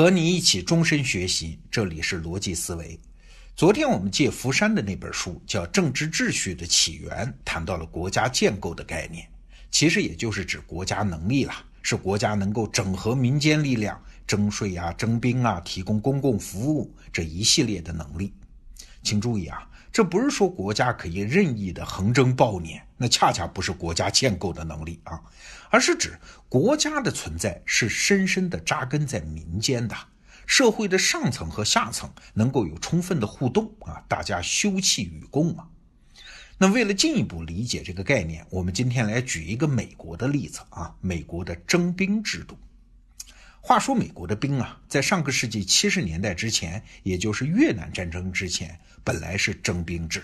和你一起终身学习，这里是逻辑思维。昨天我们借福山的那本书叫《政治秩序的起源》，谈到了国家建构的概念，其实也就是指国家能力啦，是国家能够整合民间力量，征税啊、征兵啊、提供公共服务这一系列的能力。请注意啊。这不是说国家可以任意的横征暴敛，那恰恰不是国家建构的能力啊，而是指国家的存在是深深的扎根在民间的，社会的上层和下层能够有充分的互动啊，大家休戚与共嘛。那为了进一步理解这个概念，我们今天来举一个美国的例子啊，美国的征兵制度。话说美国的兵啊，在上个世纪七十年代之前，也就是越南战争之前。本来是征兵制，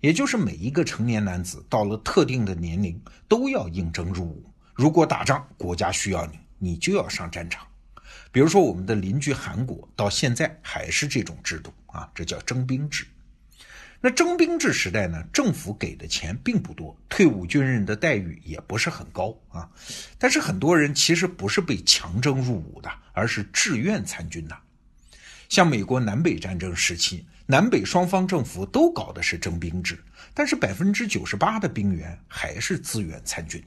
也就是每一个成年男子到了特定的年龄都要应征入伍。如果打仗，国家需要你，你就要上战场。比如说我们的邻居韩国，到现在还是这种制度啊，这叫征兵制。那征兵制时代呢，政府给的钱并不多，退伍军人的待遇也不是很高啊。但是很多人其实不是被强征入伍的，而是志愿参军的。像美国南北战争时期。南北双方政府都搞的是征兵制，但是百分之九十八的兵员还是自愿参军。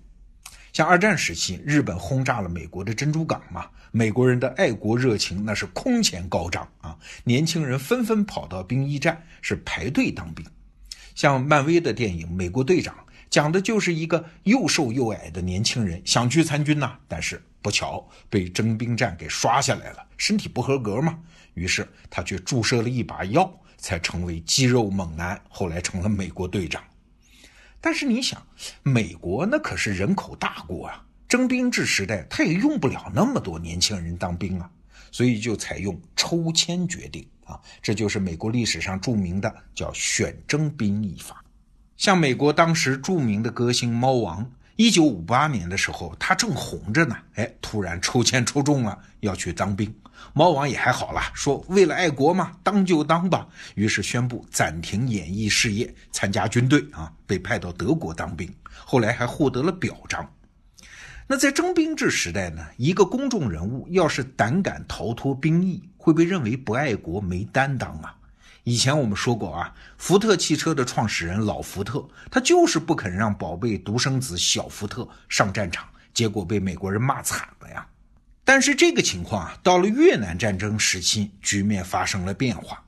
像二战时期，日本轰炸了美国的珍珠港嘛，美国人的爱国热情那是空前高涨啊，年轻人纷纷跑到兵役站是排队当兵。像漫威的电影《美国队长》，讲的就是一个又瘦又矮的年轻人想去参军呐，但是不巧被征兵站给刷下来了，身体不合格嘛，于是他却注射了一把药。才成为肌肉猛男，后来成了美国队长。但是你想，美国那可是人口大国啊，征兵制时代他也用不了那么多年轻人当兵啊，所以就采用抽签决定啊，这就是美国历史上著名的叫选征兵役法。像美国当时著名的歌星猫王。一九五八年的时候，他正红着呢，哎，突然抽签抽中了，要去当兵。猫王也还好了，说为了爱国嘛，当就当吧。于是宣布暂停演艺事业，参加军队啊，被派到德国当兵。后来还获得了表彰。那在征兵制时代呢，一个公众人物要是胆敢逃脱兵役，会被认为不爱国、没担当啊。以前我们说过啊，福特汽车的创始人老福特，他就是不肯让宝贝独生子小福特上战场，结果被美国人骂惨了呀。但是这个情况啊，到了越南战争时期，局面发生了变化。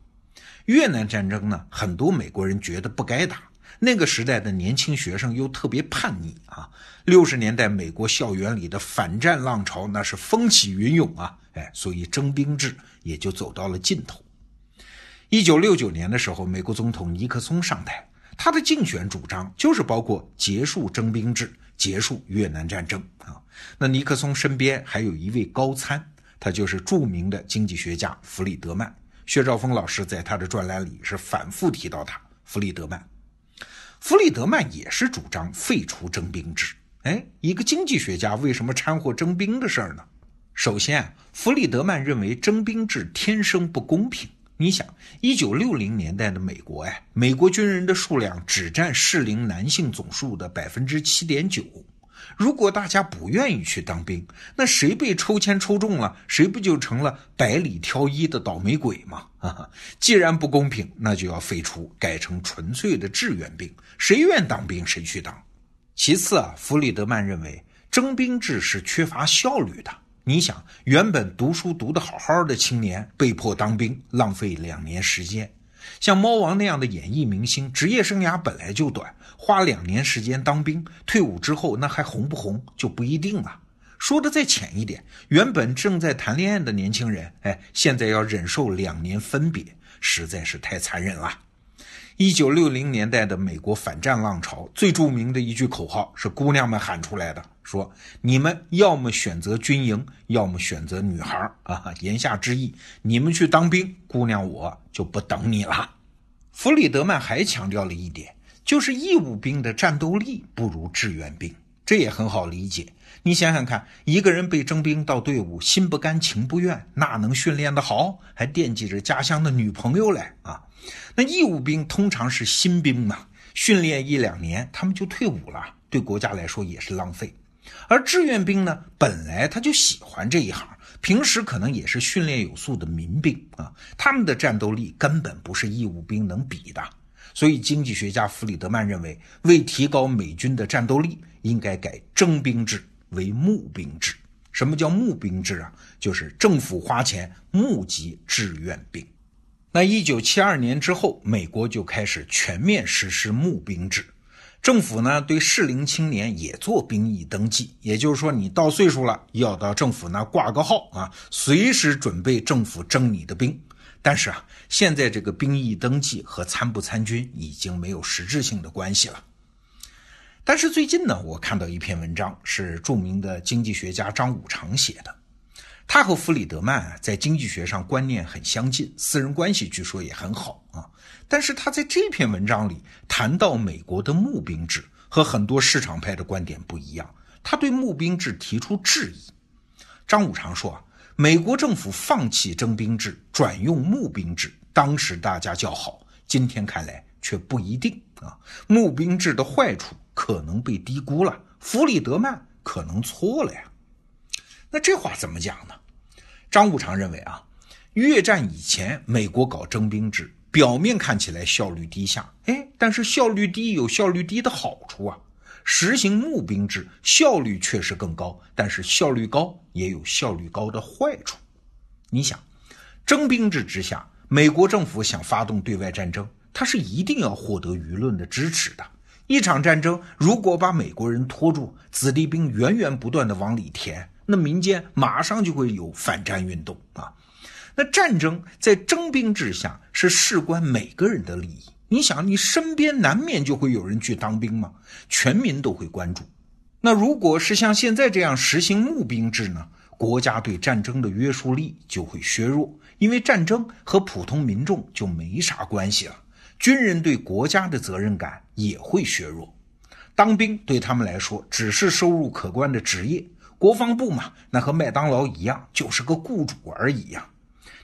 越南战争呢，很多美国人觉得不该打，那个时代的年轻学生又特别叛逆啊。六十年代美国校园里的反战浪潮那是风起云涌啊，哎，所以征兵制也就走到了尽头。一九六九年的时候，美国总统尼克松上台，他的竞选主张就是包括结束征兵制、结束越南战争啊。那尼克松身边还有一位高参，他就是著名的经济学家弗里德曼。薛兆丰老师在他的专栏里是反复提到他，弗里德曼。弗里德曼也是主张废除征兵制。哎，一个经济学家为什么掺和征兵的事儿呢？首先，弗里德曼认为征兵制天生不公平。你想，一九六零年代的美国，哎，美国军人的数量只占适龄男性总数的百分之七点九。如果大家不愿意去当兵，那谁被抽签抽中了，谁不就成了百里挑一的倒霉鬼吗？哈，既然不公平，那就要废除，改成纯粹的志愿兵，谁愿当兵谁去当。其次啊，弗里德曼认为征兵制是缺乏效率的。你想，原本读书读得好好的青年被迫当兵，浪费两年时间；像猫王那样的演艺明星，职业生涯本来就短，花两年时间当兵，退伍之后那还红不红就不一定了。说的再浅一点，原本正在谈恋爱的年轻人，哎，现在要忍受两年分别，实在是太残忍了。一九六零年代的美国反战浪潮，最著名的一句口号是姑娘们喊出来的：“说你们要么选择军营，要么选择女孩啊。”言下之意，你们去当兵，姑娘我就不等你了。弗里德曼还强调了一点，就是义务兵的战斗力不如志愿兵，这也很好理解。你想想看，一个人被征兵到队伍，心不甘情不愿，那能训练得好？还惦记着家乡的女朋友嘞啊！那义务兵通常是新兵嘛，训练一两年，他们就退伍了，对国家来说也是浪费。而志愿兵呢，本来他就喜欢这一行，平时可能也是训练有素的民兵啊，他们的战斗力根本不是义务兵能比的。所以，经济学家弗里德曼认为，为提高美军的战斗力，应该改征兵制为募兵制。什么叫募兵制啊？就是政府花钱募集志愿兵。那一九七二年之后，美国就开始全面实施募兵制。政府呢，对适龄青年也做兵役登记，也就是说，你到岁数了，要到政府那挂个号啊，随时准备政府征你的兵。但是啊，现在这个兵役登记和参不参军已经没有实质性的关系了。但是最近呢，我看到一篇文章，是著名的经济学家张五常写的。他和弗里德曼在经济学上观念很相近，私人关系据说也很好啊。但是他在这篇文章里谈到美国的募兵制和很多市场派的观点不一样，他对募兵制提出质疑。张五常说啊，美国政府放弃征兵制，转用募兵制，当时大家叫好，今天看来却不一定啊。募兵制的坏处可能被低估了，弗里德曼可能错了呀。那这话怎么讲呢？张五常认为啊，越战以前美国搞征兵制，表面看起来效率低下，哎，但是效率低有效率低的好处啊。实行募兵制，效率确实更高，但是效率高也有效率高的坏处。你想，征兵制之下，美国政府想发动对外战争，它是一定要获得舆论的支持的。一场战争如果把美国人拖住，子弟兵源源不断的往里填。那民间马上就会有反战运动啊！那战争在征兵制下是事关每个人的利益。你想，你身边难免就会有人去当兵吗？全民都会关注。那如果是像现在这样实行募兵制呢？国家对战争的约束力就会削弱，因为战争和普通民众就没啥关系了。军人对国家的责任感也会削弱，当兵对他们来说只是收入可观的职业。国防部嘛，那和麦当劳一样，就是个雇主而已呀。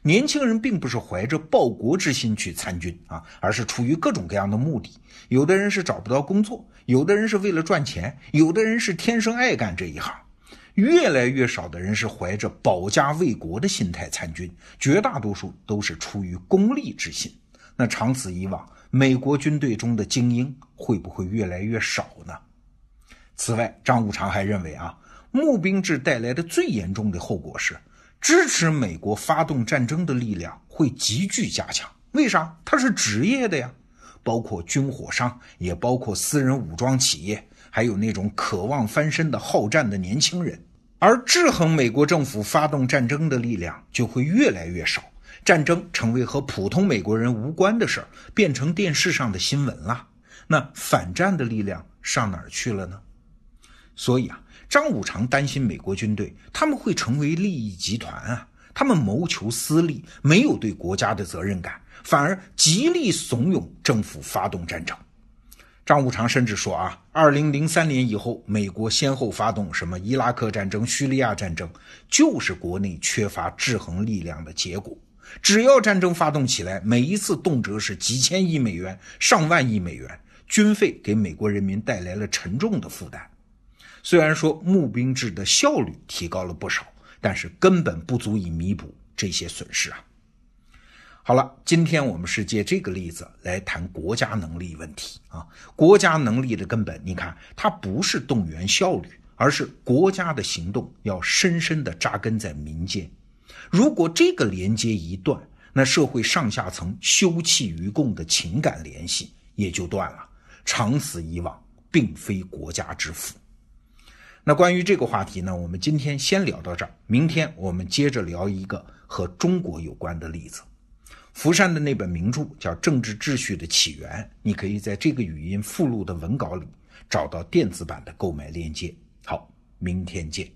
年轻人并不是怀着报国之心去参军啊，而是出于各种各样的目的。有的人是找不到工作，有的人是为了赚钱，有的人是天生爱干这一行。越来越少的人是怀着保家卫国的心态参军，绝大多数都是出于功利之心。那长此以往，美国军队中的精英会不会越来越少呢？此外，张五常还认为啊。募兵制带来的最严重的后果是，支持美国发动战争的力量会急剧加强。为啥？它是职业的呀，包括军火商，也包括私人武装企业，还有那种渴望翻身的好战的年轻人。而制衡美国政府发动战争的力量就会越来越少，战争成为和普通美国人无关的事儿，变成电视上的新闻了。那反战的力量上哪儿去了呢？所以啊。张五常担心美国军队他们会成为利益集团啊，他们谋求私利，没有对国家的责任感，反而极力怂恿政府发动战争。张五常甚至说啊，二零零三年以后，美国先后发动什么伊拉克战争、叙利亚战争，就是国内缺乏制衡力量的结果。只要战争发动起来，每一次动辄是几千亿美元、上万亿美元，军费给美国人民带来了沉重的负担。虽然说募兵制的效率提高了不少，但是根本不足以弥补这些损失啊。好了，今天我们是借这个例子来谈国家能力问题啊。国家能力的根本，你看它不是动员效率，而是国家的行动要深深的扎根在民间。如果这个连接一断，那社会上下层休戚与共的情感联系也就断了。长此以往，并非国家之福。那关于这个话题呢，我们今天先聊到这儿。明天我们接着聊一个和中国有关的例子。福山的那本名著叫《政治秩序的起源》，你可以在这个语音附录的文稿里找到电子版的购买链接。好，明天见。